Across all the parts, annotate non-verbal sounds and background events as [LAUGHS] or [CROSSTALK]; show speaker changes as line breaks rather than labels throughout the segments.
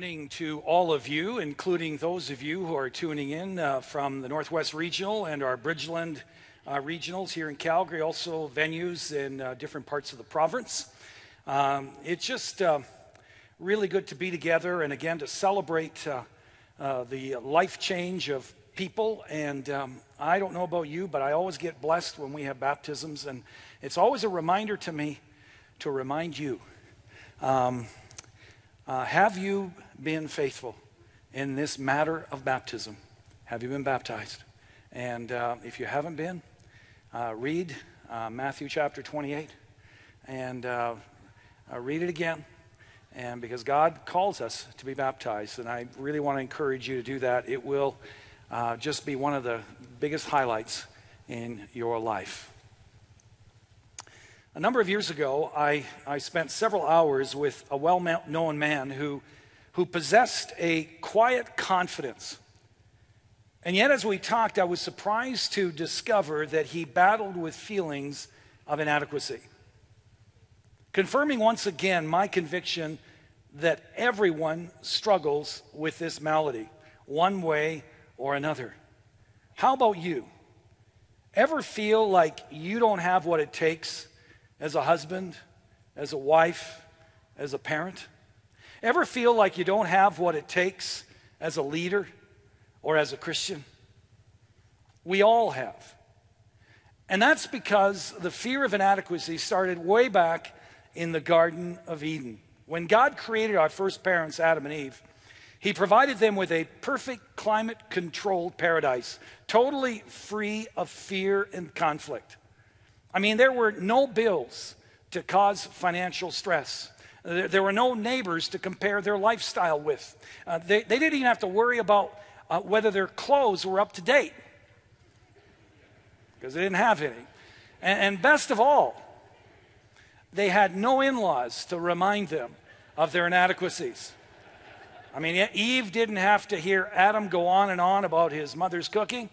Morning to all of you, including those of you who are tuning in uh, from the Northwest Regional and our Bridgeland uh, regionals here in Calgary, also venues in uh, different parts of the province. Um, it's just uh, really good to be together and again to celebrate uh, uh, the life change of people. And um, I don't know about you, but I always get blessed when we have baptisms. And it's always a reminder to me to remind you. Um, uh, have you been faithful in this matter of baptism? Have you been baptized? And uh, if you haven't been, uh, read uh, Matthew chapter 28 and uh, uh, read it again. And because God calls us to be baptized, and I really want to encourage you to do that, it will just be one of the biggest highlights in your life. A number of years ago, I, I spent several hours with a well known man who, who possessed a quiet confidence. And yet, as we talked, I was surprised to discover that he battled with feelings of inadequacy. Confirming once again my conviction that everyone struggles with this malady, one way or another. How about you? Ever feel like you don't have what it takes as a husband, as a wife, as a parent? Ever feel like you don't have what it takes as a leader or as a Christian? We all have. And that's because the fear of inadequacy started way back in the Garden of Eden. When God created our first parents, Adam and Eve, He provided them with a perfect climate controlled paradise, totally free of fear and conflict. I mean, there were no bills to cause financial stress. There, there were no neighbors to compare their lifestyle with. Uh, they, they, didn't even have to worry about uh, whether their clothes were up to date because they didn't have any. And, and best of all, they had no in laws to remind them of their inadequacies. I mean, Eve didn't have to hear Adam go on and on about his mother's cooking.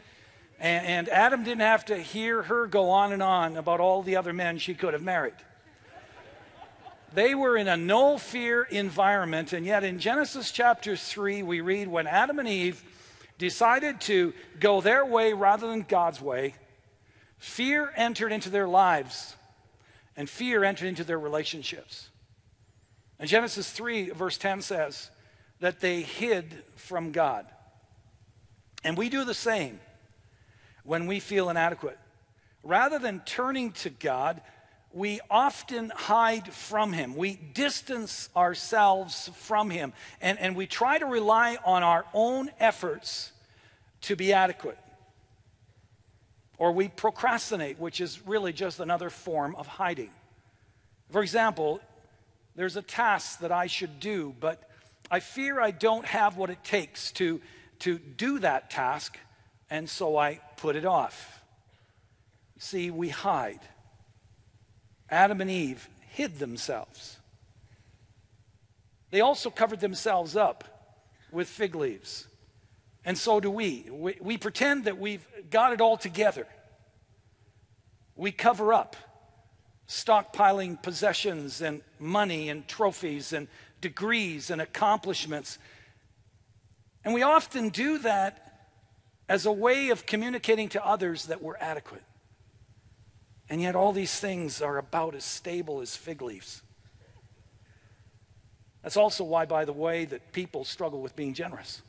And, and Adam didn't have to hear her go on and on about all the other men she could have married. They were in a no fear environment, and yet in Genesis chapter 3, we read when Adam and Eve decided to go their way rather than God's way, fear entered into their lives, and fear entered into their relationships. And Genesis 3, verse 10 says that they hid from God. And we do the same when we feel inadequate. Rather than turning to God, we often hide from Him. We distance ourselves from Him. And, and we try to rely on our own efforts to be adequate. Or we procrastinate, which is really just another form of hiding. For example, there's a task that I should do, but I fear I don't have what it takes to, to do that task, and so I put it off. See, we hide. Adam and Eve hid themselves. They also covered themselves up with fig leaves. And so do we. we. We, pretend that we've got it all together. We cover up, stockpiling possessions and money and trophies and degrees and accomplishments. And we often do that as a way of communicating to others that we're adequate. And yet, all these things are about as stable as fig leaves. That's also why, by the way, that people struggle with being generous.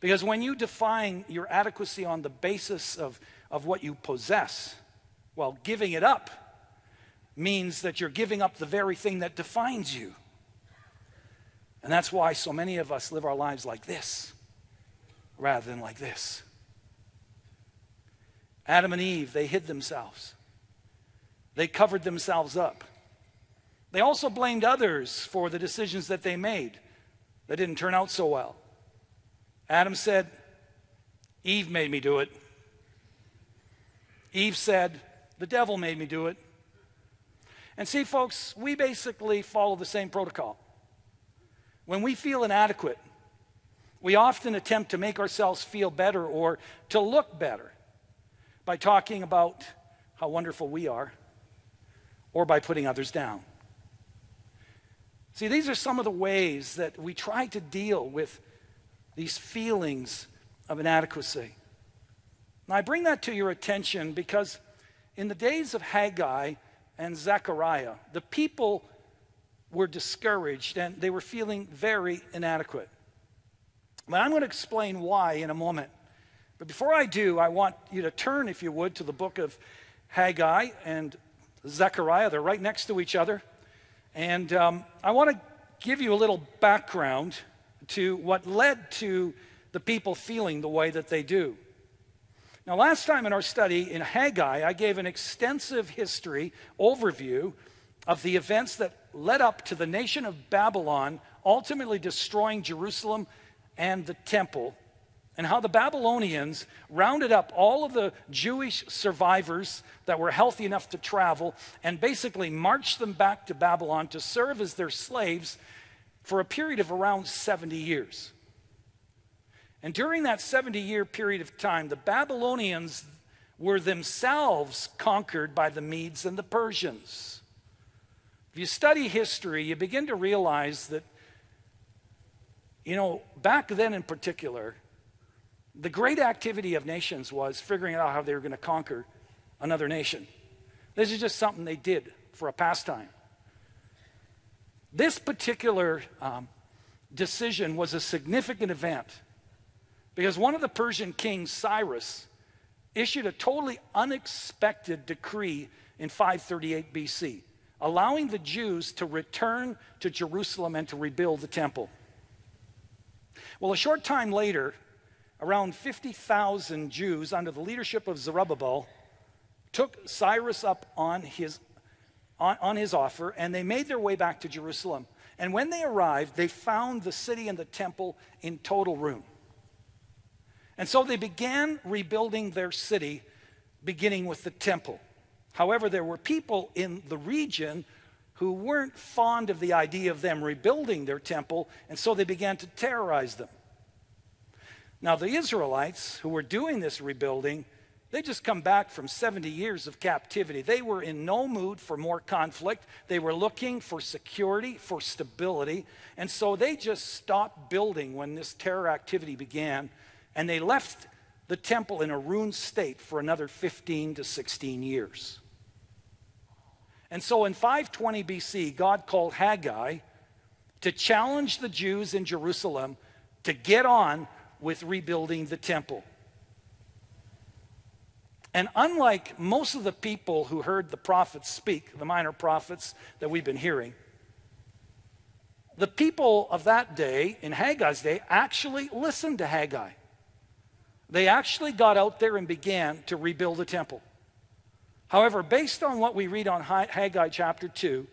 Because when you define your adequacy on the basis of, of what you possess, well, giving it up means that you're giving up the very thing that defines you. And that's why so many of us live our lives like this rather than like this. Adam and Eve, they hid themselves, they covered themselves up. They also blamed others for the decisions that they made that didn't turn out so well. Adam said, Eve made me do it. Eve said, The devil made me do it. And see, folks, we basically follow the same protocol. When we feel inadequate, we often attempt to make ourselves feel better or to look better by talking about how wonderful we are or by putting others down. See, these are some of the ways that we try to deal with these feelings of inadequacy. Now, I bring that to your attention because in the days of Haggai and Zechariah, the people were discouraged and they were feeling very inadequate. But I'm going to explain why in a moment. But before I do, I want you to turn, if you would, to the book of Haggai and Zechariah. They're right next to each other. And um, I want to give you a little background to what led to the people feeling the way that they do. Now, last time in our study in Haggai, I gave an extensive history overview of the events that led up to the nation of Babylon ultimately destroying Jerusalem and the temple, and how the Babylonians rounded up all of the Jewish survivors that were healthy enough to travel and basically marched them back to Babylon to serve as their slaves for a period of around 70 years. And during that 70 year period of time, the Babylonians were themselves conquered by the Medes and the Persians. If you study history, you begin to realize that, you know, back then in particular, the great activity of nations was figuring out how they were going to conquer another nation. This is just something they did for a pastime. This particular um, decision was a significant event because one of the Persian kings, Cyrus, issued a totally unexpected decree in 538 BC, allowing the Jews to return to Jerusalem and to rebuild the temple. Well, a short time later, around 50,000 Jews, under the leadership of Zerubbabel, took Cyrus up on his, on, on his offer and they made their way back to Jerusalem. And when they arrived, they found the city and the temple in total ruin. And so they began rebuilding their city, beginning with the temple. However, there were people in the region who weren't fond of the idea of them rebuilding their temple, and so they began to terrorize them. Now, the Israelites who were doing this rebuilding, they just come back from 70 years of captivity. They were in no mood for more conflict. They were looking for security, for stability. And so they just stopped building when this terror activity began and they left the temple in a ruined state for another 15 to 16 years. And so in 520 BC, God called Haggai to challenge the Jews in Jerusalem to get on with rebuilding the temple. And unlike most of the people who heard the prophets speak, the minor prophets that we've been hearing, the people of that day, in Haggai's day, actually listened to Haggai. They actually got out there and began to rebuild the temple. However, based on what we read on Haggai chapter 2,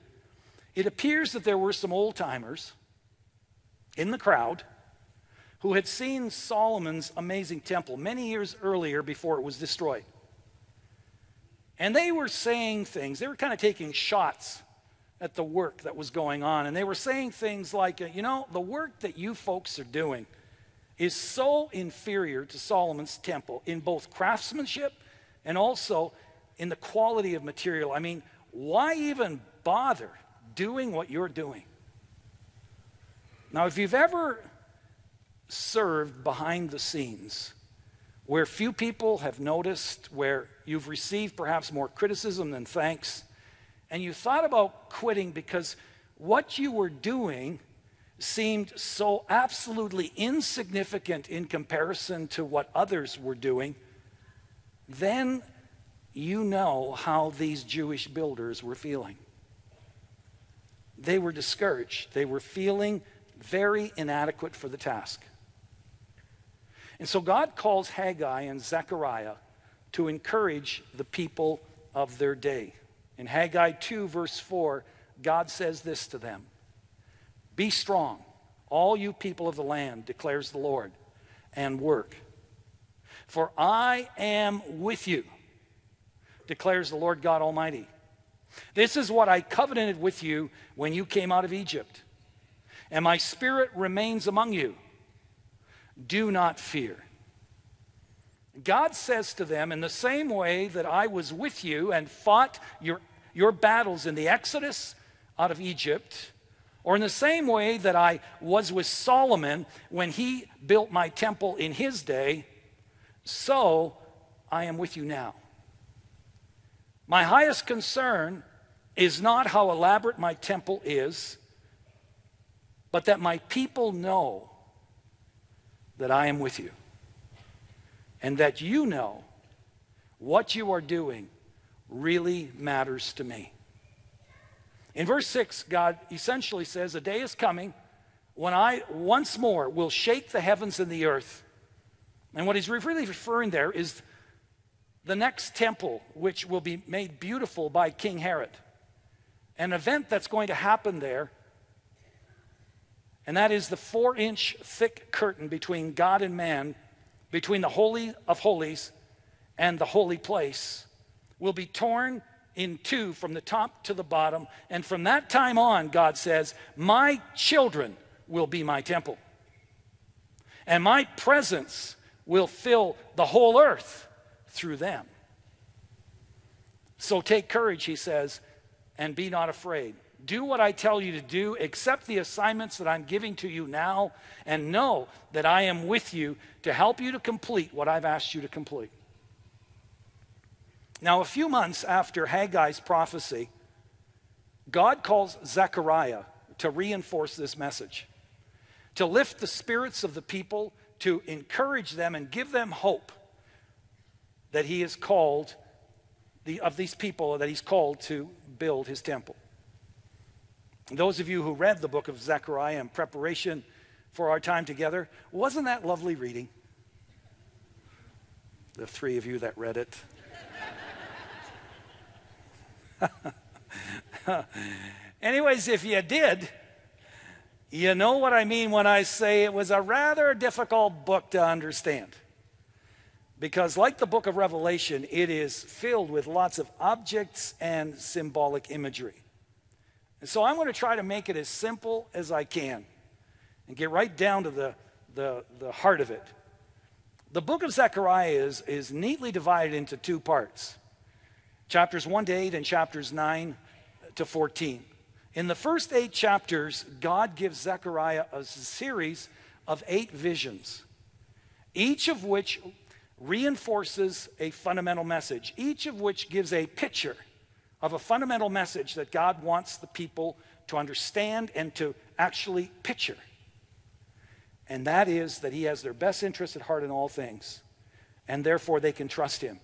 it appears that there were some old timers in the crowd who had seen Solomon's amazing temple many years earlier before it was destroyed. And they were saying things, they were kind of taking shots at the work that was going on. And they were saying things like, you know, the work that you folks are doing is so inferior to Solomon's temple in both craftsmanship and also in the quality of material. I mean, why even bother doing what you're doing? Now, if you've ever served behind the scenes, where few people have noticed, where you've received perhaps more criticism than thanks, and you thought about quitting because what you were doing seemed so absolutely insignificant in comparison to what others were doing, then you know how these Jewish builders were feeling. They were discouraged. They were feeling very inadequate for the task. And so God calls Haggai and Zechariah to encourage the people of their day. In Haggai 2, verse 4, God says this to them be strong, all you people of the land, declares the Lord, and work. For I am with you, declares the Lord God Almighty. This is what I covenanted with you when you came out of Egypt. And my spirit remains among you. Do not fear. God says to them, in the same way that I was with you and fought your, your battles in the Exodus out of Egypt, Or in the same way that I was with Solomon when he built my temple in his day, so I am with you now. My highest concern is not how elaborate my temple is, but that my people know that I am with you. And that you know what you are doing really matters to me. In verse 6, God essentially says, A day is coming when I once more will shake the heavens and the earth. And what he's really referring there is the next temple, which will be made beautiful by King Herod. An event that's going to happen there, and that is the four inch thick curtain between God and man, between the Holy of Holies and the holy place, will be torn in two from the top to the bottom. And from that time on, God says, My children will be my temple. And my presence will fill the whole earth through them. So take courage, he says, and be not afraid. Do what I tell you to do, accept the assignments that I'm giving to you now, and know that I am with you to help you to complete what I've asked you to complete. Now, a few months after Haggai's prophecy, God calls Zechariah to reinforce this message, to lift the spirits of the people, to encourage them and give them hope that he is called, the, of these people that he's called to build his temple. Those of you who read the book of Zechariah in preparation for our time together, wasn't that lovely reading? The three of you that read it. [LAUGHS] Anyways, if you did, you know what I mean when I say it was a rather difficult book to understand. Because, like the book of Revelation, it is filled with lots of objects and symbolic imagery. And so I'm going to try to make it as simple as I can and get right down to the, the, the heart of it. The book of Zechariah is, is neatly divided into two parts chapters 1 to 8 and chapters 9 to 14. In the first eight chapters, God gives Zechariah a series of eight visions, each of which reinforces a fundamental message, each of which gives a picture of a fundamental message that God wants the people to understand and to actually picture. And that is that He has their best interest at heart in all things, and therefore they can trust Him.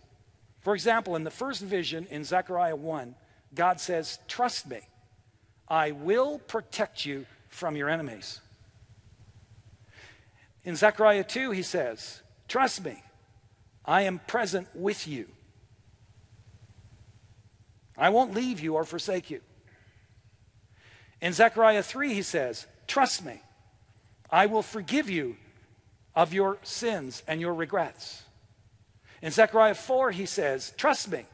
For example, in the first vision in Zechariah 1, God says, Trust me, I will protect you from your enemies. In Zechariah 2, he says, Trust me, I am present with you. I won't leave you or forsake you. In Zechariah 3, he says, Trust me, I will forgive you of your sins and your regrets. In Zechariah 4, he says, Trust me,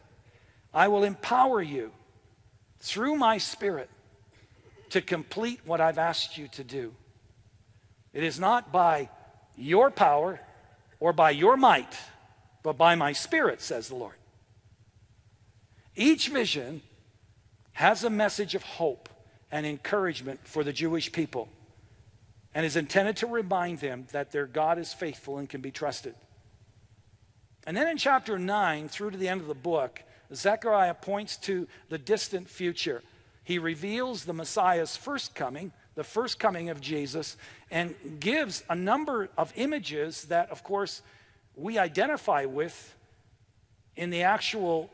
I will empower you through my spirit to complete what I've asked you to do. It is not by your power or by your might, but by my spirit, says the Lord. Each vision has a message of hope and encouragement for the Jewish people and is intended to remind them that their God is faithful and can be trusted. And then in chapter 9, through to the end of the book, Zechariah points to the distant future. He reveals the Messiah's first coming, the first coming of Jesus, and gives a number of images that, of course, we identify with in the actual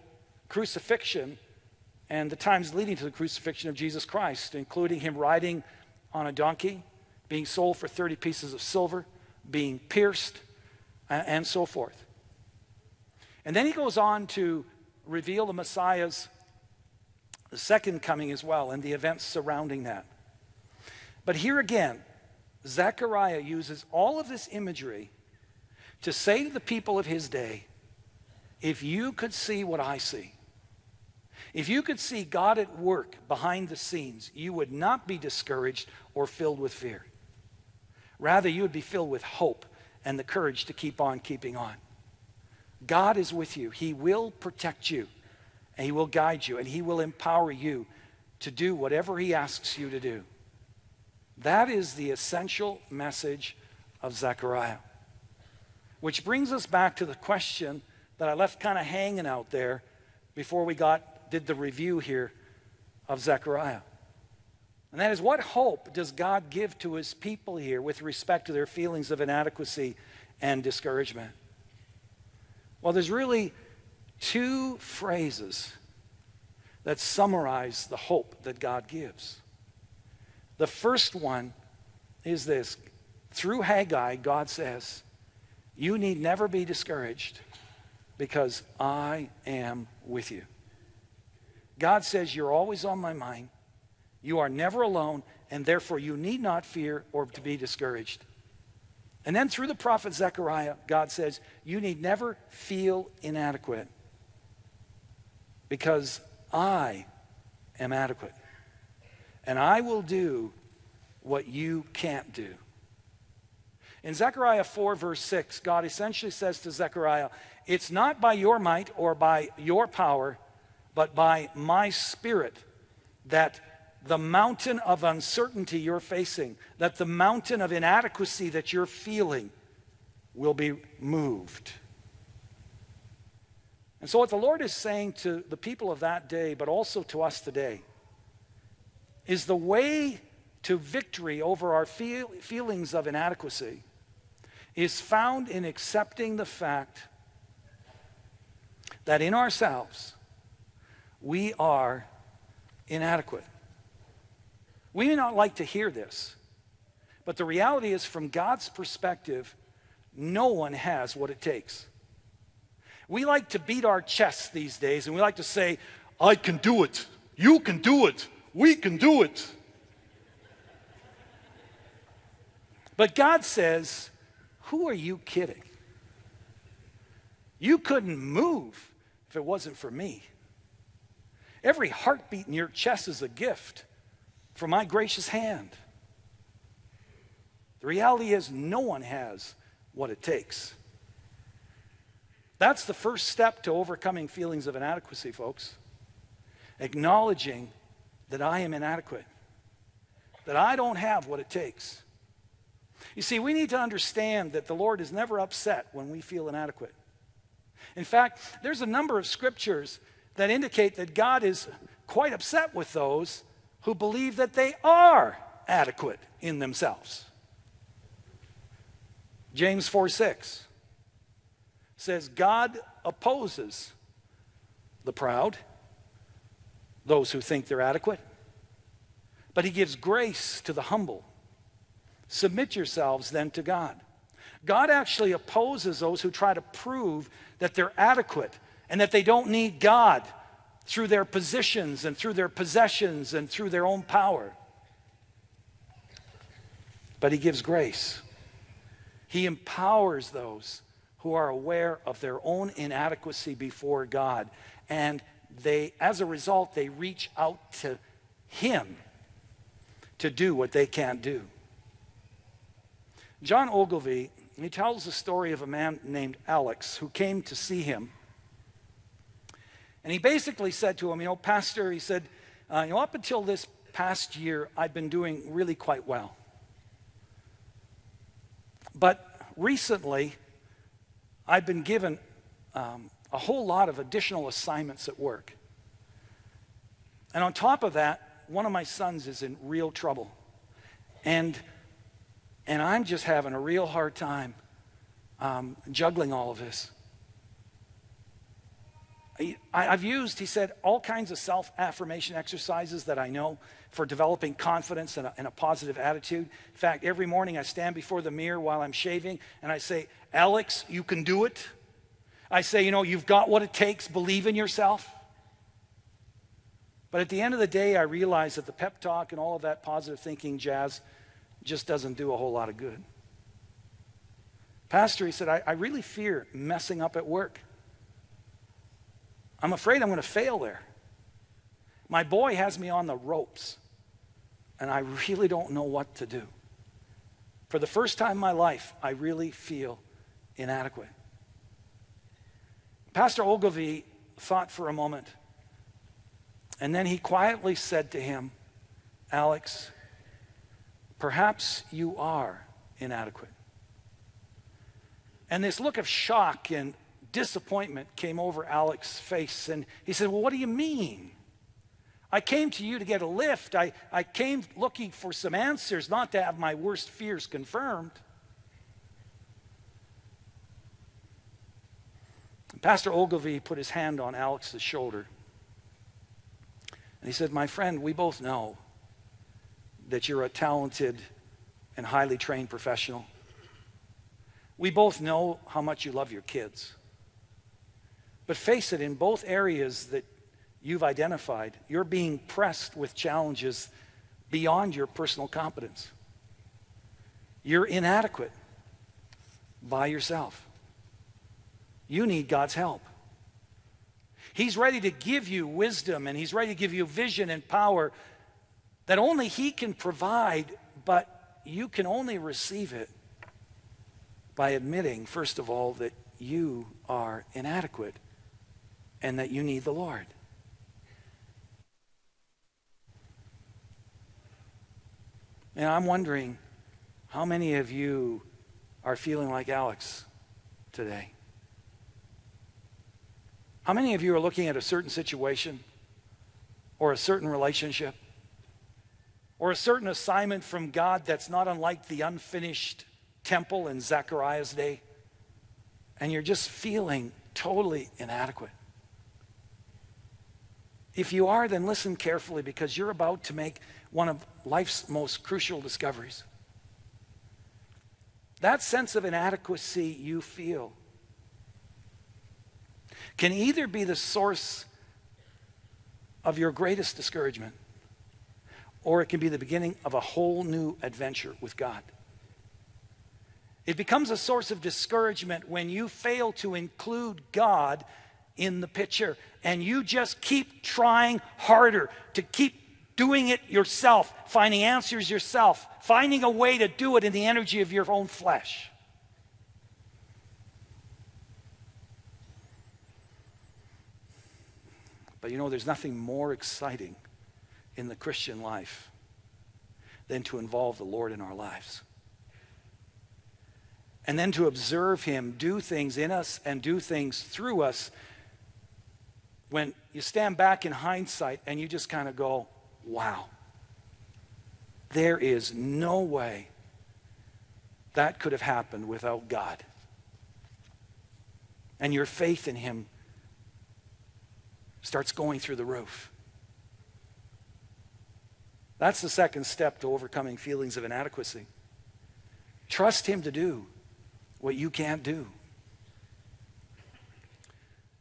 crucifixion and the times leading to the crucifixion of Jesus Christ, including him riding on a donkey, being sold for 30 pieces of silver, being pierced, and so forth. And then he goes on to reveal the Messiah's second coming as well and the events surrounding that. But here again, Zechariah uses all of this imagery to say to the people of his day, if you could see what I see, if you could see God at work behind the scenes, you would not be discouraged or filled with fear. Rather, you would be filled with hope and the courage to keep on keeping on. God is with you. He will protect you, and He will guide you, and He will empower you to do whatever He asks you to do. That is the essential message of Zechariah. Which brings us back to the question that I left kind of hanging out there before we got did the review here of Zechariah. And that is what hope does God give to his people here with respect to their feelings of inadequacy and discouragement? Well, there's really two phrases that summarize the hope that God gives. The first one is this through Haggai, God says, You need never be discouraged because I am with you. God says, You're always on my mind. You are never alone, and therefore you need not fear or to be discouraged. And then through the prophet Zechariah, God says, You need never feel inadequate because I am adequate. And I will do what you can't do. In Zechariah 4, verse 6, God essentially says to Zechariah, It's not by your might or by your power, but by my spirit that the mountain of uncertainty you're facing, that the mountain of inadequacy that you're feeling will be moved. And so, what the Lord is saying to the people of that day, but also to us today, is the way to victory over our feel, feelings of inadequacy is found in accepting the fact that in ourselves we are inadequate. We may not like to hear this, but the reality is, from God's perspective, no one has what it takes. We like to beat our chests these days and we like to say, I can do it. You can do it. We can do it. But God says, Who are you kidding? You couldn't move if it wasn't for me. Every heartbeat in your chest is a gift from my gracious hand. The reality is, no one has what it takes. That's the first step to overcoming feelings of inadequacy, folks. Acknowledging that I am inadequate, that I don't have what it takes. You see, we need to understand that the Lord is never upset when we feel inadequate. In fact, there's a number of scriptures that indicate that God is quite upset with those who believe that they are adequate in themselves. James 4 6 says, God opposes the proud, those who think they're adequate, but he gives grace to the humble. Submit yourselves then to God. God actually opposes those who try to prove that they're adequate and that they don't need God through their positions and through their possessions and through their own power. But He gives grace. He empowers those who are aware of their own inadequacy before God. And they, as a result, they reach out to Him to do what they can't do. John Ogilvie, he tells the story of a man named Alex who came to see him and he basically said to him, You know, Pastor, he said, uh, You know, up until this past year, I've been doing really quite well. But recently, I've been given um, a whole lot of additional assignments at work. And on top of that, one of my sons is in real trouble. And, and I'm just having a real hard time um, juggling all of this. I've used, he said, all kinds of self affirmation exercises that I know for developing confidence and a, and a, positive attitude. In fact, every morning I stand before the mirror while I'm shaving and I say, Alex, you can do it. I say, you know, you've got what it takes, believe in yourself. But at the end of the day, I realize that the pep talk and all of that positive thinking jazz just doesn't do a whole lot of good. Pastor, he said, I, I really fear messing up at work. I'm afraid I'm going to fail there. My boy has me on the ropes, and I really don't know what to do. For the first time in my life, I really feel inadequate. Pastor Ogilvie thought for a moment, and then he quietly said to him, Alex, Perhaps you are inadequate. And this look of shock and disappointment came over Alex's face. And he said, Well, what do you mean? I came to you to get a lift. I, I came looking for some answers, not to have my worst fears confirmed. Pastor Ogilvie put his hand on Alex's shoulder. And he said, My friend, we both know that you're a talented and highly trained professional. We both know how much you love your kids. But face it, in both areas that you've identified, you're being pressed with challenges beyond your personal competence. You're inadequate by yourself. You need God's help. He's ready to give you wisdom and He's ready to give you vision and power that only He can provide, but you can only receive it by admitting, first of all, that you are inadequate and that you need the Lord. And I'm wondering how many of you are feeling like Alex today? How many of you are looking at a certain situation or a certain relationship or a certain assignment from God that's not unlike the unfinished temple in Zechariah's day, and you're just feeling totally inadequate? If you are, then listen carefully because you're about to make one of life's most crucial discoveries. That sense of inadequacy you feel can either be the source of your greatest discouragement or it can be the beginning of a whole new adventure with God. It becomes a source of discouragement when you fail to include God in the picture and you just keep trying harder to keep doing it yourself, finding answers yourself, finding a way to do it in the energy of your own flesh. But you know, there's nothing more exciting in the Christian life than to involve the Lord in our lives. And then to observe Him do things in us and do things through us when you stand back in hindsight and you just kind of go, wow, there is no way that could have happened without God. And your faith in Him starts going through the roof. That's the second step to overcoming feelings of inadequacy. Trust Him to do what you can't do.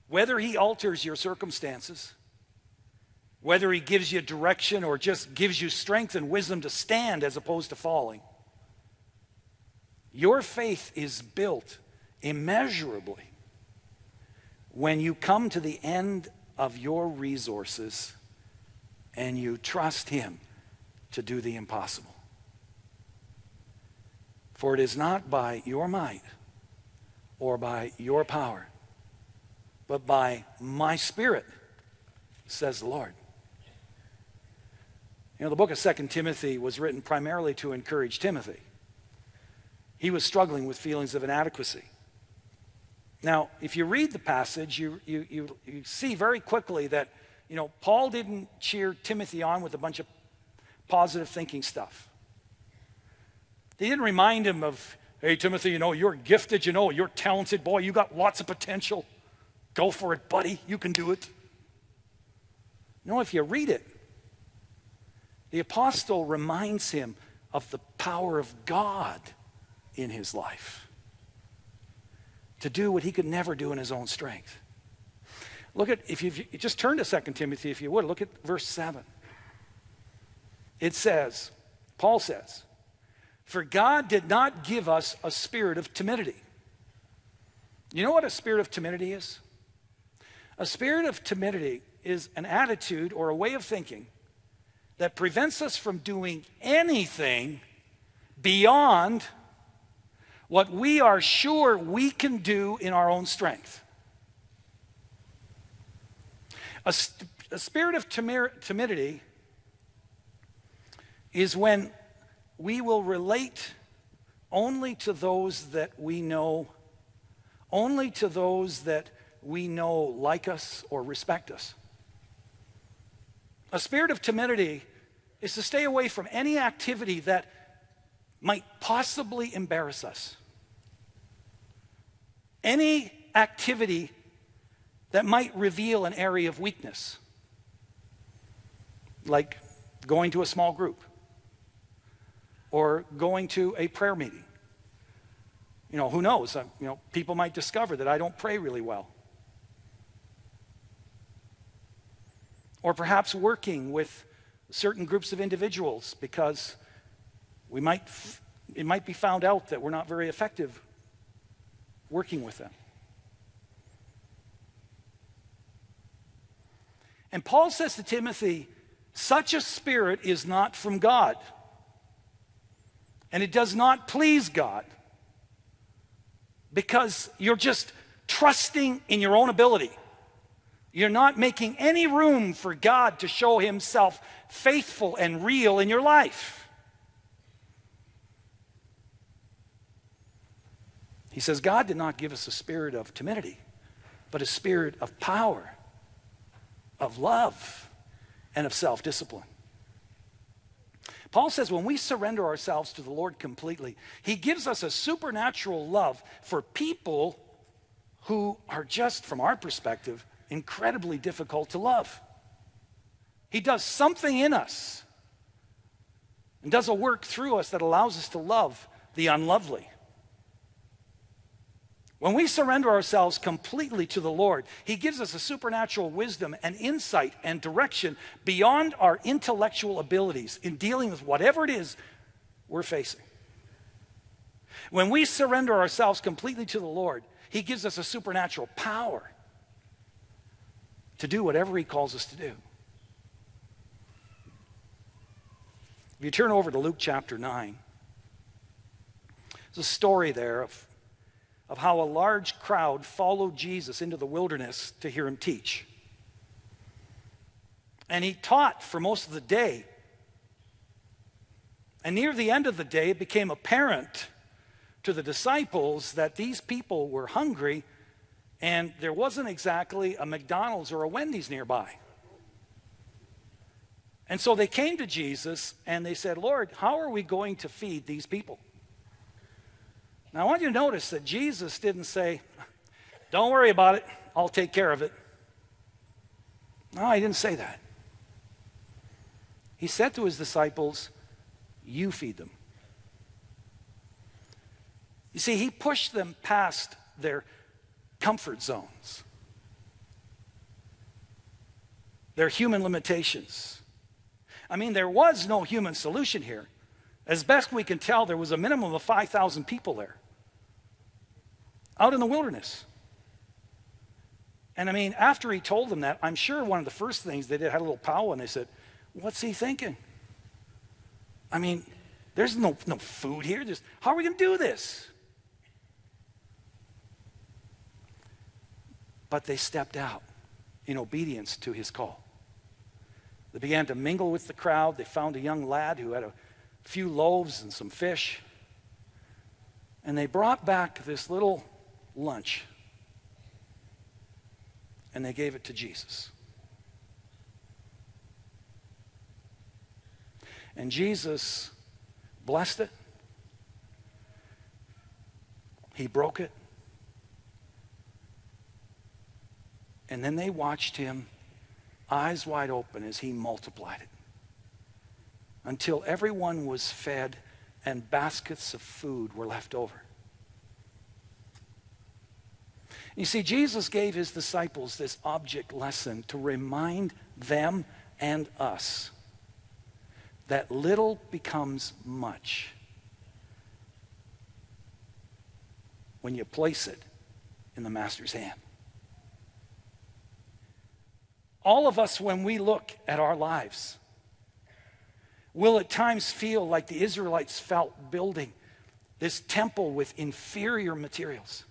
Whether He alters your circumstances, whether He gives you direction or just gives you strength and wisdom to stand as opposed to falling, your faith is built immeasurably when you come to the end of your resources and you trust Him to do the impossible. For it is not by your might or by your power, but by my Spirit, says the Lord. You know, the book of Second Timothy was written primarily to encourage Timothy. He was struggling with feelings of inadequacy. Now, if you read the passage, you, you, you, you see very quickly that, you know, Paul didn't cheer Timothy on with a bunch of positive thinking stuff. He didn't remind him of, hey, Timothy, you know, you're gifted, you know, you're talented, boy, you got lots of potential. Go for it, buddy, you can do it. No, if you read it, the apostle reminds him of the power of God in his life to do what he could never do in his own strength. Look at, if you just turn to 2 Timothy, if you would, look at verse 7. It says, Paul says, For God did not give us a spirit of timidity. You know what a spirit of timidity is? A spirit of timidity is an attitude or a way of thinking that prevents us from doing anything beyond what we are sure we can do in our own strength. A, st- a spirit of timidity is when we will relate only to those that we know, only to those that we know like us or respect us. A spirit of timidity is to stay away from any activity that might possibly embarrass us. Any activity that might reveal an area of weakness, like going to a small group or going to a prayer meeting. You know, who knows? Uh, you know, people might discover that I don't pray really well. Or perhaps working with certain groups of individuals because we might, it might be found out that we're not very effective working with them. And Paul says to Timothy, such a spirit is not from God, and it does not please God because you're just trusting in your own ability. You're not making any room for God to show Himself faithful and real in your life. He says, God did not give us a spirit of timidity, but a spirit of power, of love, and of self discipline. Paul says when we surrender ourselves to the Lord completely, He gives us a supernatural love for people who are just, from our perspective, incredibly difficult to love. He does something in us and does a work through us that allows us to love the unlovely. When we surrender ourselves completely to the Lord, He gives us a supernatural wisdom and insight and direction beyond our intellectual abilities in dealing with whatever it is we're facing. When we surrender ourselves completely to the Lord, He gives us a supernatural power to do whatever He calls us to do. If you turn over to Luke chapter 9, there's a story there of, of how a large crowd followed Jesus into the wilderness to hear him teach. And he taught for most of the day. And near the end of the day, it became apparent to the disciples that these people were hungry and there wasn't exactly a McDonald's or a Wendy's nearby. And so they came to Jesus and they said, Lord, how are we going to feed these people? Now I want you to notice that Jesus didn't say, Don't worry about it, I'll take care of it. No, he didn't say that. He said to his disciples, You feed them. You see, he pushed them past their comfort zones, their human limitations. I mean, there was no human solution here. As best we can tell, there was a minimum of 5,000 people there out in the wilderness. And I mean, after he told them that, I'm sure one of the first things they did had a little powwow and they said, What's he thinking? I mean, there's no, no food here. Just, how are we going to do this? But they stepped out in obedience to his call. They began to mingle with the crowd. They found a young lad who had a few loaves and some fish. And they brought back this little lunch and they gave it to Jesus. And Jesus blessed it. He broke it. And then they watched him, eyes wide open, as he multiplied it until everyone was fed and baskets of food were left over. You see, Jesus gave his disciples this object lesson to remind them and us that little becomes much when you place it in the Master's hand all of us, when we look at our lives, will at times feel like the Israelites felt building this temple with inferior materials.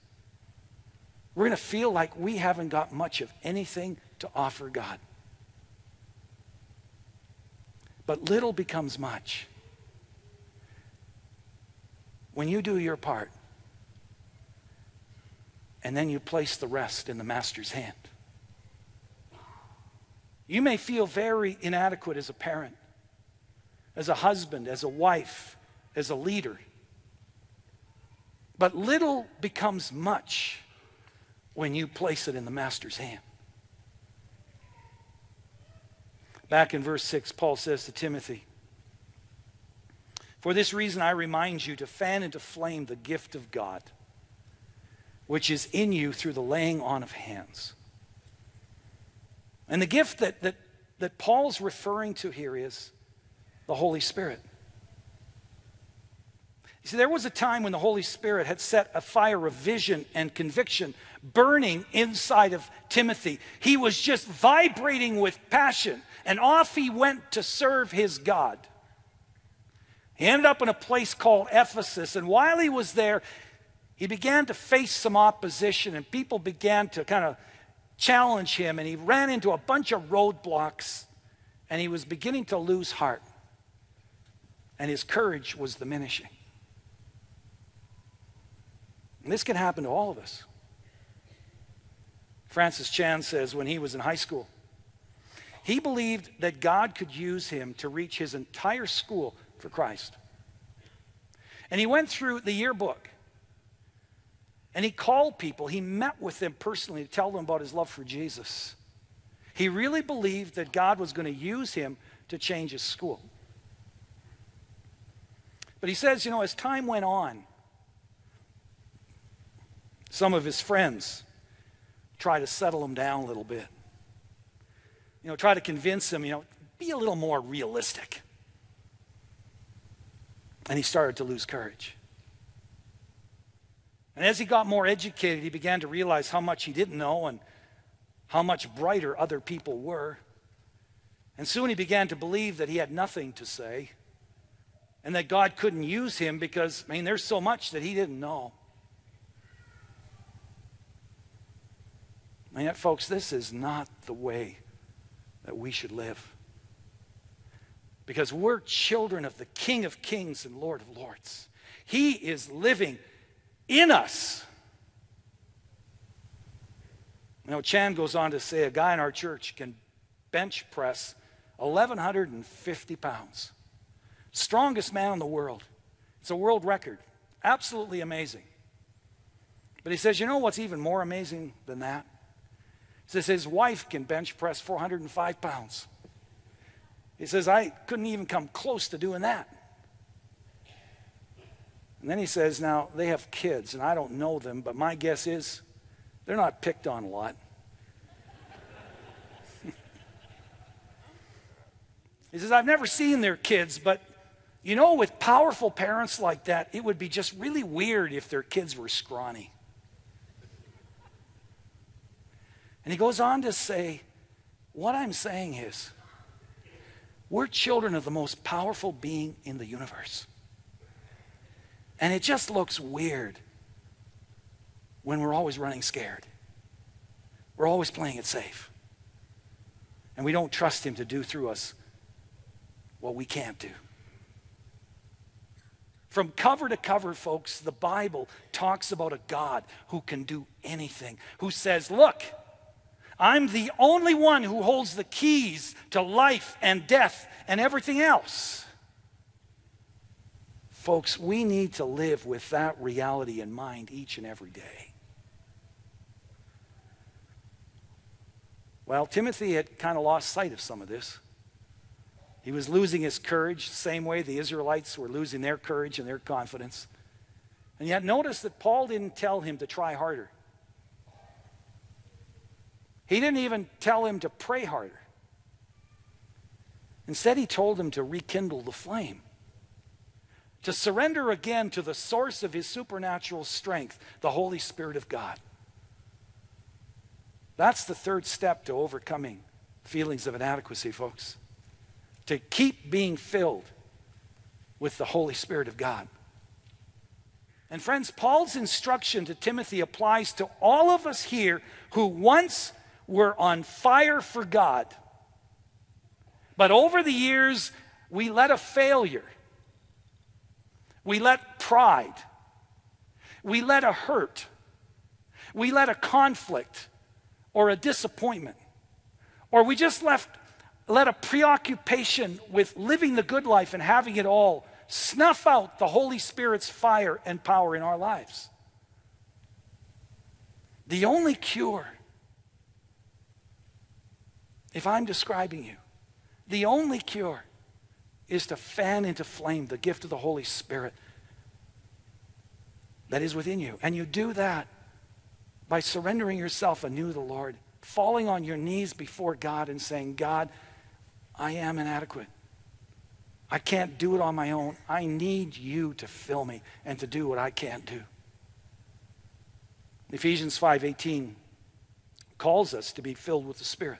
We're going to feel like we haven't got much of anything to offer God. But little becomes much when you do your part, and then you place the rest in the Master's hand. You may feel very inadequate as a parent, as a husband, as a wife, as a leader. But little becomes much when you place it in the Master's hand. Back in verse 6, Paul says to Timothy, For this reason I remind you to fan into flame the gift of God, which is in you through the laying on of hands. And the gift that, that, that Paul's referring to here is the Holy Spirit. You see, there was a time when the Holy Spirit had set a fire of vision and conviction burning inside of Timothy. He was just vibrating with passion, and off he went to serve his God. He ended up in a place called Ephesus, and while he was there, he began to face some opposition, and people began to kind of challenge him, and he ran into a bunch of roadblocks, and he was beginning to lose heart, and his courage was diminishing. And this can happen to all of us. Francis Chan says when he was in high school, he believed that God could use him to reach his entire school for Christ. And he went through the yearbook and he called people, he met with them personally to tell them about his love for Jesus. He really believed that God was going to use him to change his school. But he says, you know, as time went on, some of his friends try to settle him down a little bit. You know, try to convince him, you know, be a little more realistic. And he started to lose courage. And as he got more educated, he began to realize how much he didn't know and how much brighter other people were. And soon he began to believe that he had nothing to say and that God couldn't use him because, I mean, there's so much that he didn't know. And yet, folks, this is not the way that we should live. Because we're children of the King of Kings and Lord of Lords. He is living in us. You know, Chan goes on to say a guy in our church can bench press 1,150 pounds. Strongest man in the world. It's a world record. Absolutely amazing. But he says, you know what's even more amazing than that? He says his wife can bench press 405 pounds. He says, I couldn't even come close to doing that. And then he says, Now, they have kids, and I don't know them, but my guess is they're not picked on a lot. [LAUGHS] he says, I've never seen their kids, but you know, with powerful parents like that, it would be just really weird if their kids were scrawny. And he goes on to say, What I'm saying is, we're children of the most powerful being in the universe. And it just looks weird when we're always running scared. We're always playing it safe. And we don't trust Him to do through us what we can't do. From cover to cover, folks, the Bible talks about a God who can do anything, who says, Look, I'm the only one who holds the keys to life and death and everything else. Folks, we need to live with that reality in mind each and every day. Well, Timothy had kind of lost sight of some of this. He was losing his courage, the same way the Israelites were losing their courage and their confidence. And yet, notice that Paul didn't tell him to try harder. He didn't even tell him to pray harder. Instead, he told him to rekindle the flame, to surrender again to the source of his supernatural strength, the Holy Spirit of God. That's the third step to overcoming feelings of inadequacy, folks. To keep being filled with the Holy Spirit of God. And friends, Paul's instruction to Timothy applies to all of us here who once were on fire for God. But over the years, we let a failure, we let pride. We let a hurt. We let a conflict or a disappointment. Or we just left, let a preoccupation with living the good life and having it all snuff out the Holy Spirit's fire and power in our lives. The only cure, if I'm describing you, the only cure is to fan into flame the gift of the Holy Spirit that is within you. And you do that by surrendering yourself anew to the Lord, falling on your knees before God and saying, God, I am inadequate. I can't do it on my own. I need you to fill me and to do what I can't do. Ephesians 5:18 calls us to be filled with the Spirit.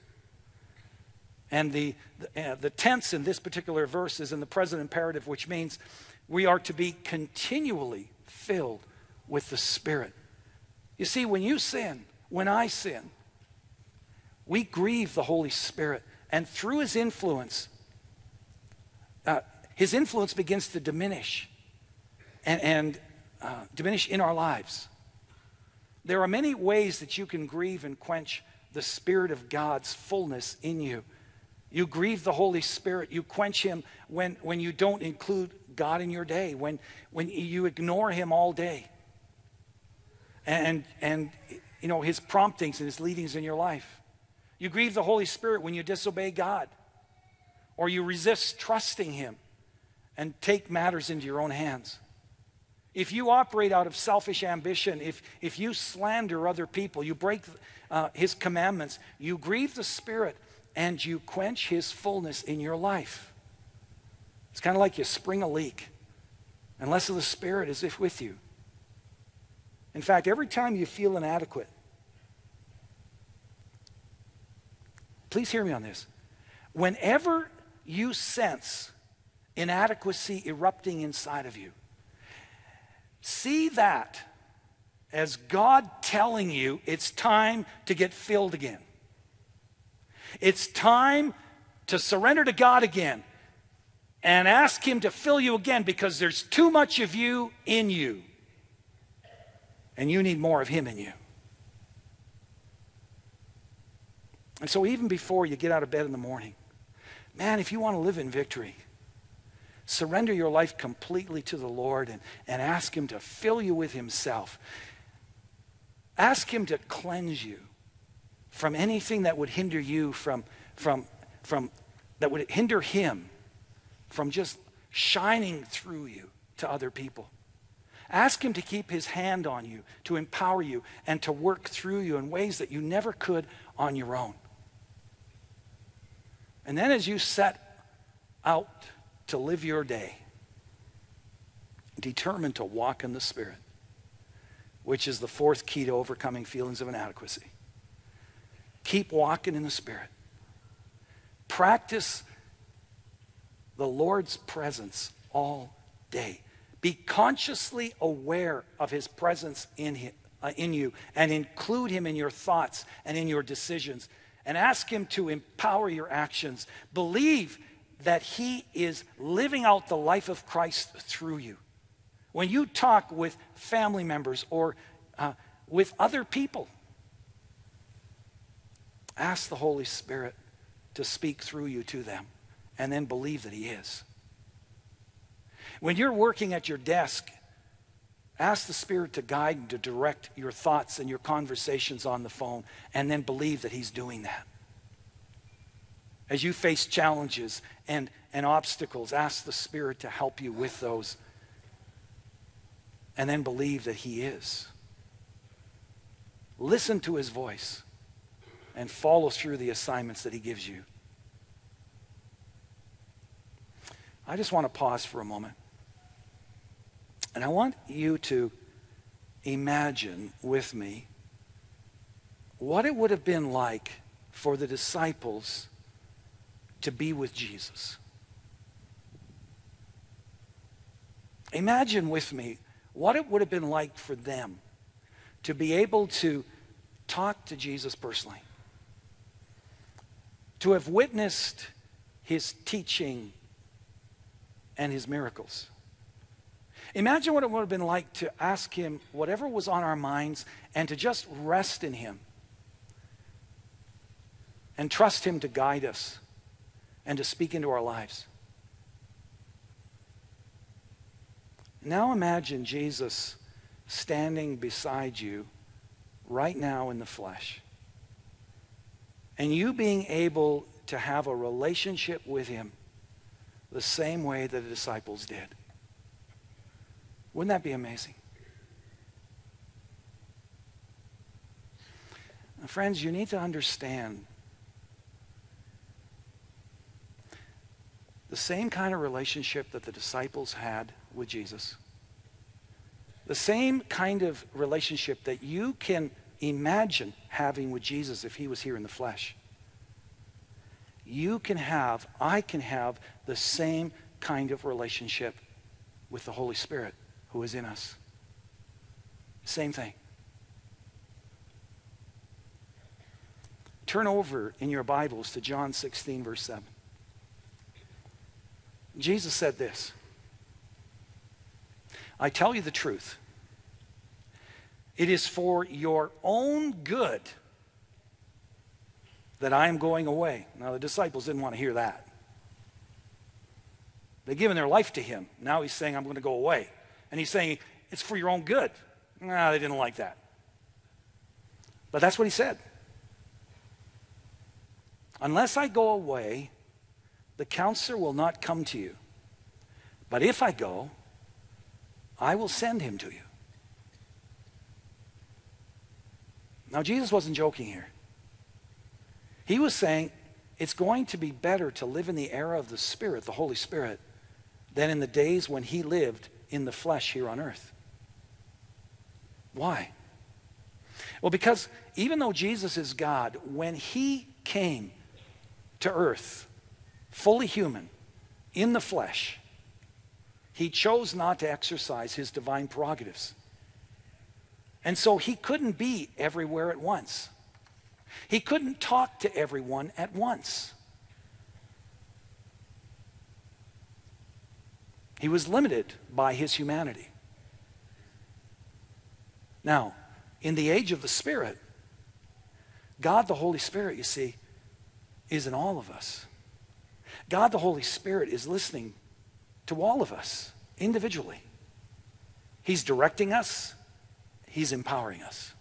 And the, the, uh, the tense in this particular verse is in the present imperative, which means we are to be continually filled with the Spirit. You see, when you sin, when I sin, we grieve the Holy Spirit. And through his influence, uh, his influence begins to diminish and, and uh, diminish in our lives. There are many ways that you can grieve and quench the Spirit of God's fullness in you. You grieve the Holy Spirit. You quench Him when, when you don't include God in your day, when, when you ignore Him all day. And, and, you know, His promptings and His leadings in your life. You grieve the Holy Spirit when you disobey God or you resist trusting Him and take matters into your own hands. If you operate out of selfish ambition, if, if you slander other people, you break uh, his commandments, you grieve the Spirit and you quench his fullness in your life. It's kind of like you spring a leak. Unless the Spirit is if with you. In fact, every time you feel inadequate, please hear me on this. Whenever you sense inadequacy erupting inside of you, See that as God telling you it's time to get filled again. It's time to surrender to God again and ask Him to fill you again because there's too much of you in you. And you need more of Him in you. And so, even before you get out of bed in the morning, man, if you want to live in victory, Surrender your life completely to the Lord and, and ask Him to fill you with Himself. Ask Him to cleanse you from anything that would hinder you from, from, from that would hinder Him from just shining through you to other people. Ask Him to keep His hand on you, to empower you, and to work through you in ways that you never could on your own. And then as you set out to live your day determined to walk in the Spirit, which is the fourth key to overcoming feelings of inadequacy. Keep walking in the Spirit. Practice the Lord's presence all day. Be consciously aware of His presence in, him, uh, in you and include Him in your thoughts and in your decisions. And ask Him to empower your actions. Believe that He is living out the life of Christ through you. When you talk with family members or uh, with other people, ask the Holy Spirit to speak through you to them and then believe that He is. When you're working at your desk, ask the Spirit to guide and to direct your thoughts and your conversations on the phone and then believe that He's doing that. As you face challenges and, and obstacles, ask the Spirit to help you with those. And then believe that He is. Listen to His voice and follow through the assignments that He gives you. I just want to pause for a moment. And I want you to imagine with me what it would have been like for the disciples to be with Jesus. Imagine with me what it would have been like for them to be able to talk to Jesus personally, to have witnessed his teaching and his miracles. Imagine what it would have been like to ask Him whatever was on our minds and to just rest in Him and trust Him to guide us and to speak into our lives. Now imagine Jesus standing beside you right now in the flesh. And you being able to have a relationship with him the same way that the disciples did. Wouldn't that be amazing? Now, friends, you need to understand the same kind of relationship that the disciples had with Jesus. The same kind of relationship that you can imagine having with Jesus if he was here in the flesh. You can have, I can have the same kind of relationship with the Holy Spirit who is in us. Same thing. Turn over in your Bibles to John 16, verse 7. Jesus said this I tell you the truth. It is for your own good that I am going away. Now, the disciples didn't want to hear that. They'd given their life to him. Now he's saying, I'm going to go away. And he's saying, It's for your own good. Nah, they didn't like that. But that's what he said. Unless I go away, the counselor will not come to you. But if I go, I will send him to you. Now, Jesus wasn't joking here. He was saying it's going to be better to live in the era of the Spirit, the Holy Spirit, than in the days when he lived in the flesh here on earth. Why? Well, because even though Jesus is God, when he came to earth, fully human, in the flesh, he chose not to exercise his divine prerogatives. And so he couldn't be everywhere at once. He couldn't talk to everyone at once. He was limited by his humanity. Now, in the age of the Spirit, God the Holy Spirit, you see, is in all of us. God the Holy Spirit is listening to all of us individually. He's directing us, He's empowering us.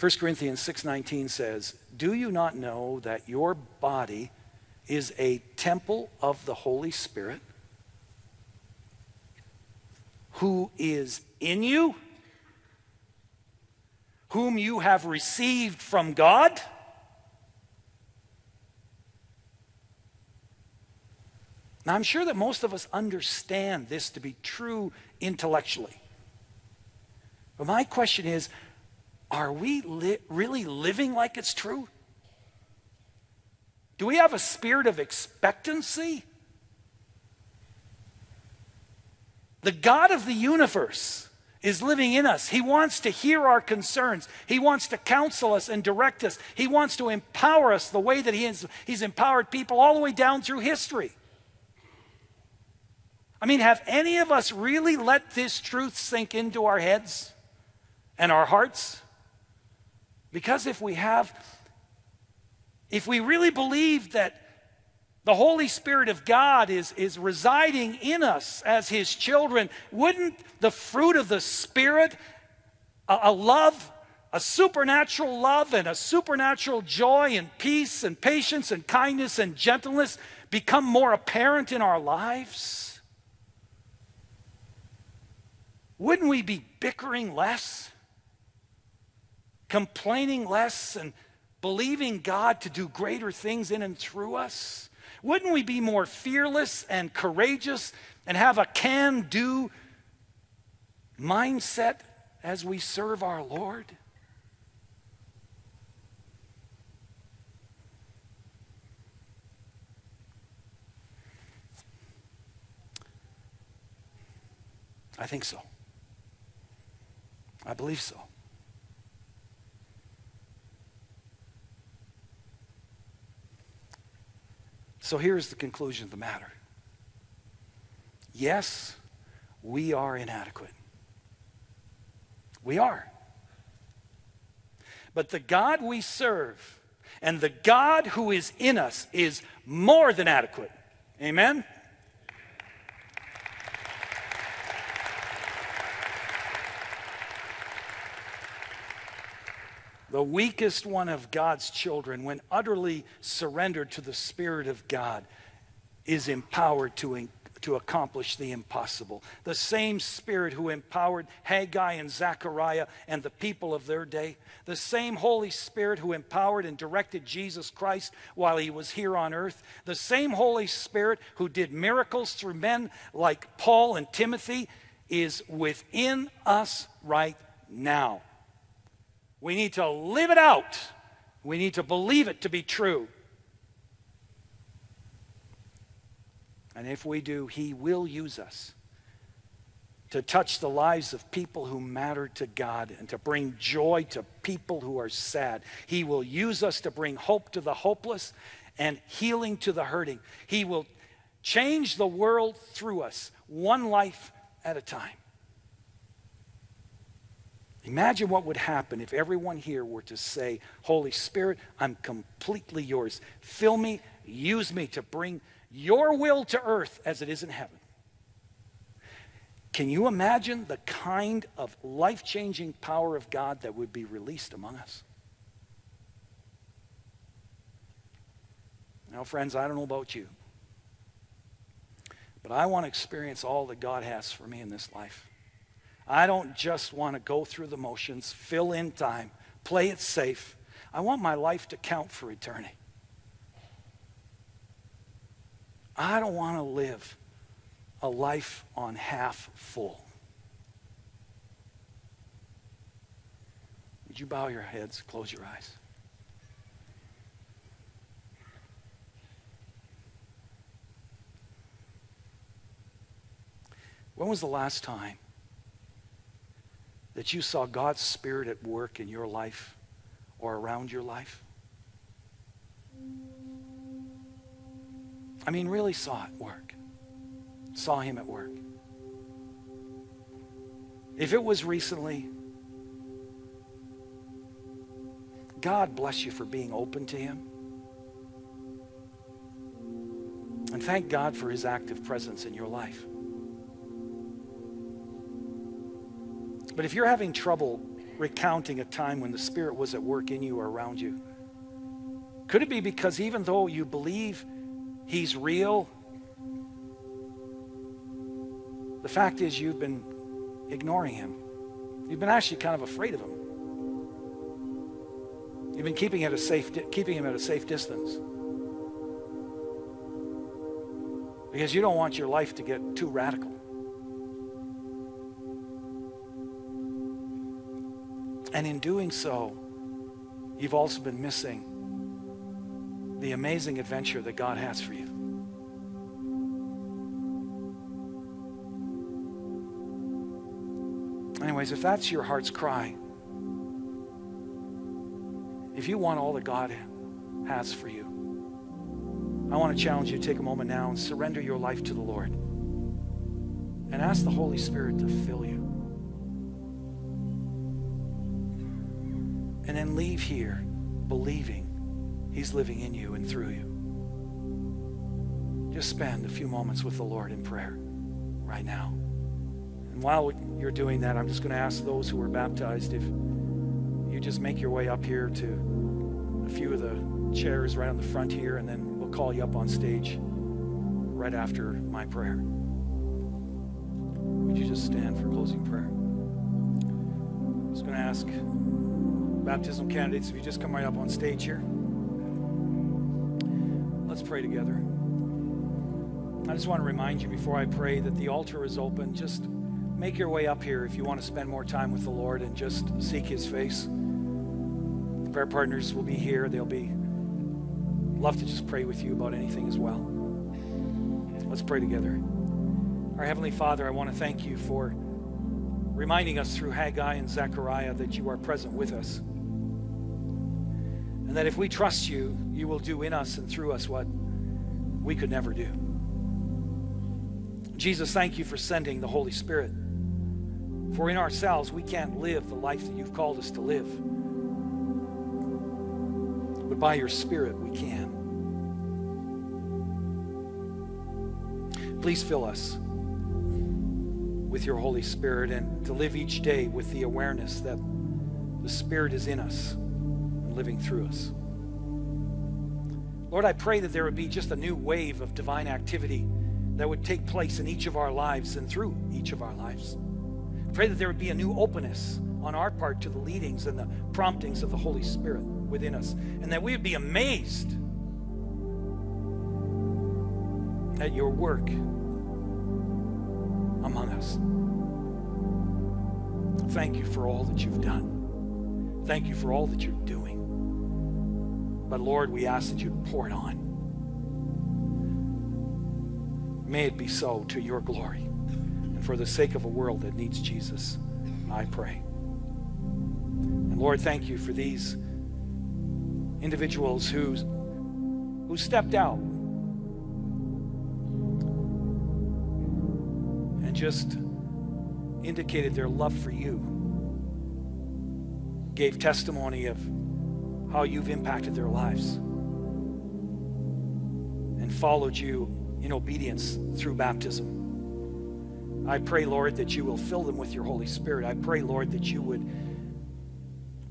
1 Corinthians 6:19 says, "Do you not know that your body is a temple of the Holy Spirit who is in you, whom you have received from God?" Now, I'm sure that most of us understand this to be true intellectually. But my question is are we li- really living like it's true? Do we have a spirit of expectancy? The God of the universe is living in us. He wants to hear our concerns. He wants to counsel us and direct us. He wants to empower us the way that he has, He's empowered people all the way down through history. I mean, have any of us really let this truth sink into our heads and our hearts? Because if we have, if we really believe that the Holy Spirit of God is, is residing in us as His children, wouldn't the fruit of the Spirit, a, a love, a supernatural love, and a supernatural joy and peace and patience and kindness and gentleness become more apparent in our lives? Wouldn't we be bickering less? Complaining less and believing God to do greater things in and through us? Wouldn't we be more fearless and courageous and have a can do mindset as we serve our Lord? I think so. I believe so. So here's the conclusion of the matter yes, we are inadequate. We are. But the God we serve and the God who is in us is more than adequate. Amen? The weakest one of God's children, when utterly surrendered to the Spirit of God, is empowered to, to accomplish the impossible. The same Spirit who empowered Haggai and Zechariah and the people of their day, the same Holy Spirit who empowered and directed Jesus Christ while he was here on earth, the same Holy Spirit who did miracles through men like Paul and Timothy, is within us right now. We need to live it out. We need to believe it to be true. And if we do, He will use us to touch the lives of people who matter to God and to bring joy to people who are sad. He will use us to bring hope to the hopeless and healing to the hurting. He will change the world through us, one life at a time. Imagine what would happen if everyone here were to say, Holy Spirit, I'm completely yours. Fill me, use me to bring your will to earth as it is in heaven. Can you imagine the kind of life changing power of God that would be released among us? Now, friends, I don't know about you, but I want to experience all that God has for me in this life. I don't just want to go through the motions, fill in time, play it safe. I want my life to count for eternity. I don't want to live a life on half full. Would you bow your heads, close your eyes? When was the last time that you saw God's Spirit at work in your life or around your life? I mean, really saw it work. Saw Him at work. If it was recently, God bless you for being open to Him. And thank God for His active presence in your life. But if you're having trouble recounting a time when the Spirit was at work in you or around you, could it be because even though you believe He's real, the fact is you've been ignoring Him? You've been actually kind of afraid of Him. You've been keeping, at a safe, keeping Him at a safe distance. Because you don't want your life to get too radical. And in doing so, you've also been missing the amazing adventure that God has for you. Anyways, if that's your heart's cry, if you want all that God has for you, I want to challenge you to take a moment now and surrender your life to the Lord and ask the Holy Spirit to fill you. Then leave here believing He's living in you and through you. Just spend a few moments with the Lord in prayer right now. And while you're doing that, I'm just going to ask those who are baptized if you just make your way up here to a few of the chairs right on the front here, and then we'll call you up on stage right after my prayer. Would you just stand for closing prayer? I'm just going to ask baptism candidates, if you just come right up on stage here. Let's pray together. I just want to remind you before I pray that the altar is open. Just make your way up here if you want to spend more time with the Lord and just seek His face. The prayer partners will be here. They'll be love to just pray with you about anything as well. Let's pray together. Our Heavenly Father, I want to thank you for reminding us through Haggai and Zechariah that you are present with us. And that if we trust you, you will do in us and through us what we could never do. Jesus, thank you for sending the Holy Spirit. For in ourselves, we can't live the life that you've called us to live. But by your Spirit, we can. Please fill us with your Holy Spirit and to live each day with the awareness that the Spirit is in us living through us. Lord, I pray that there would be just a new wave of divine activity that would take place in each of our lives and through each of our lives. Pray that there would be a new openness on our part to the leadings and the promptings of the Holy Spirit within us, and that we would be amazed at your work among us. Thank you for all that you've done. Thank you for all that you're doing. But Lord, we ask that you pour it on. May it be so to your glory and for the sake of a world that needs Jesus, I pray. And Lord, thank you for these individuals who, who stepped out and just indicated their love for you, gave testimony of how you've impacted their lives, and followed you in obedience through baptism. I pray, Lord, that you will fill them with your Holy Spirit. I pray, Lord, that you would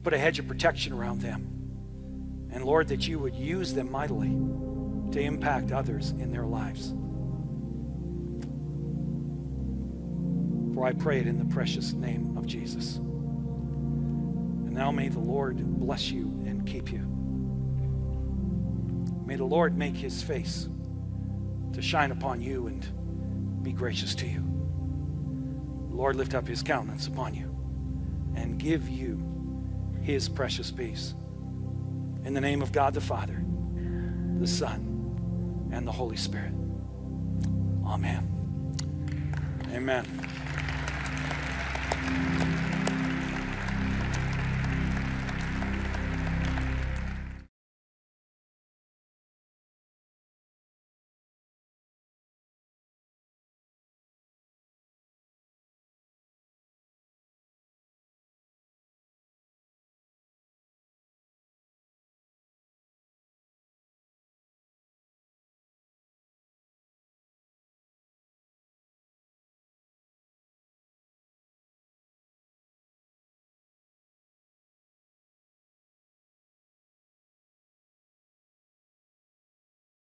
put a hedge of protection around them. And Lord, that you would use them mightily to impact others in their lives. For I pray it in the precious name of Jesus. Now may the Lord bless you and keep you. May the Lord make his face to shine upon you and be gracious to you. The Lord lift up his countenance upon you and give you his precious peace. In the name of God the Father, the Son, and the Holy Spirit. Amen. Amen.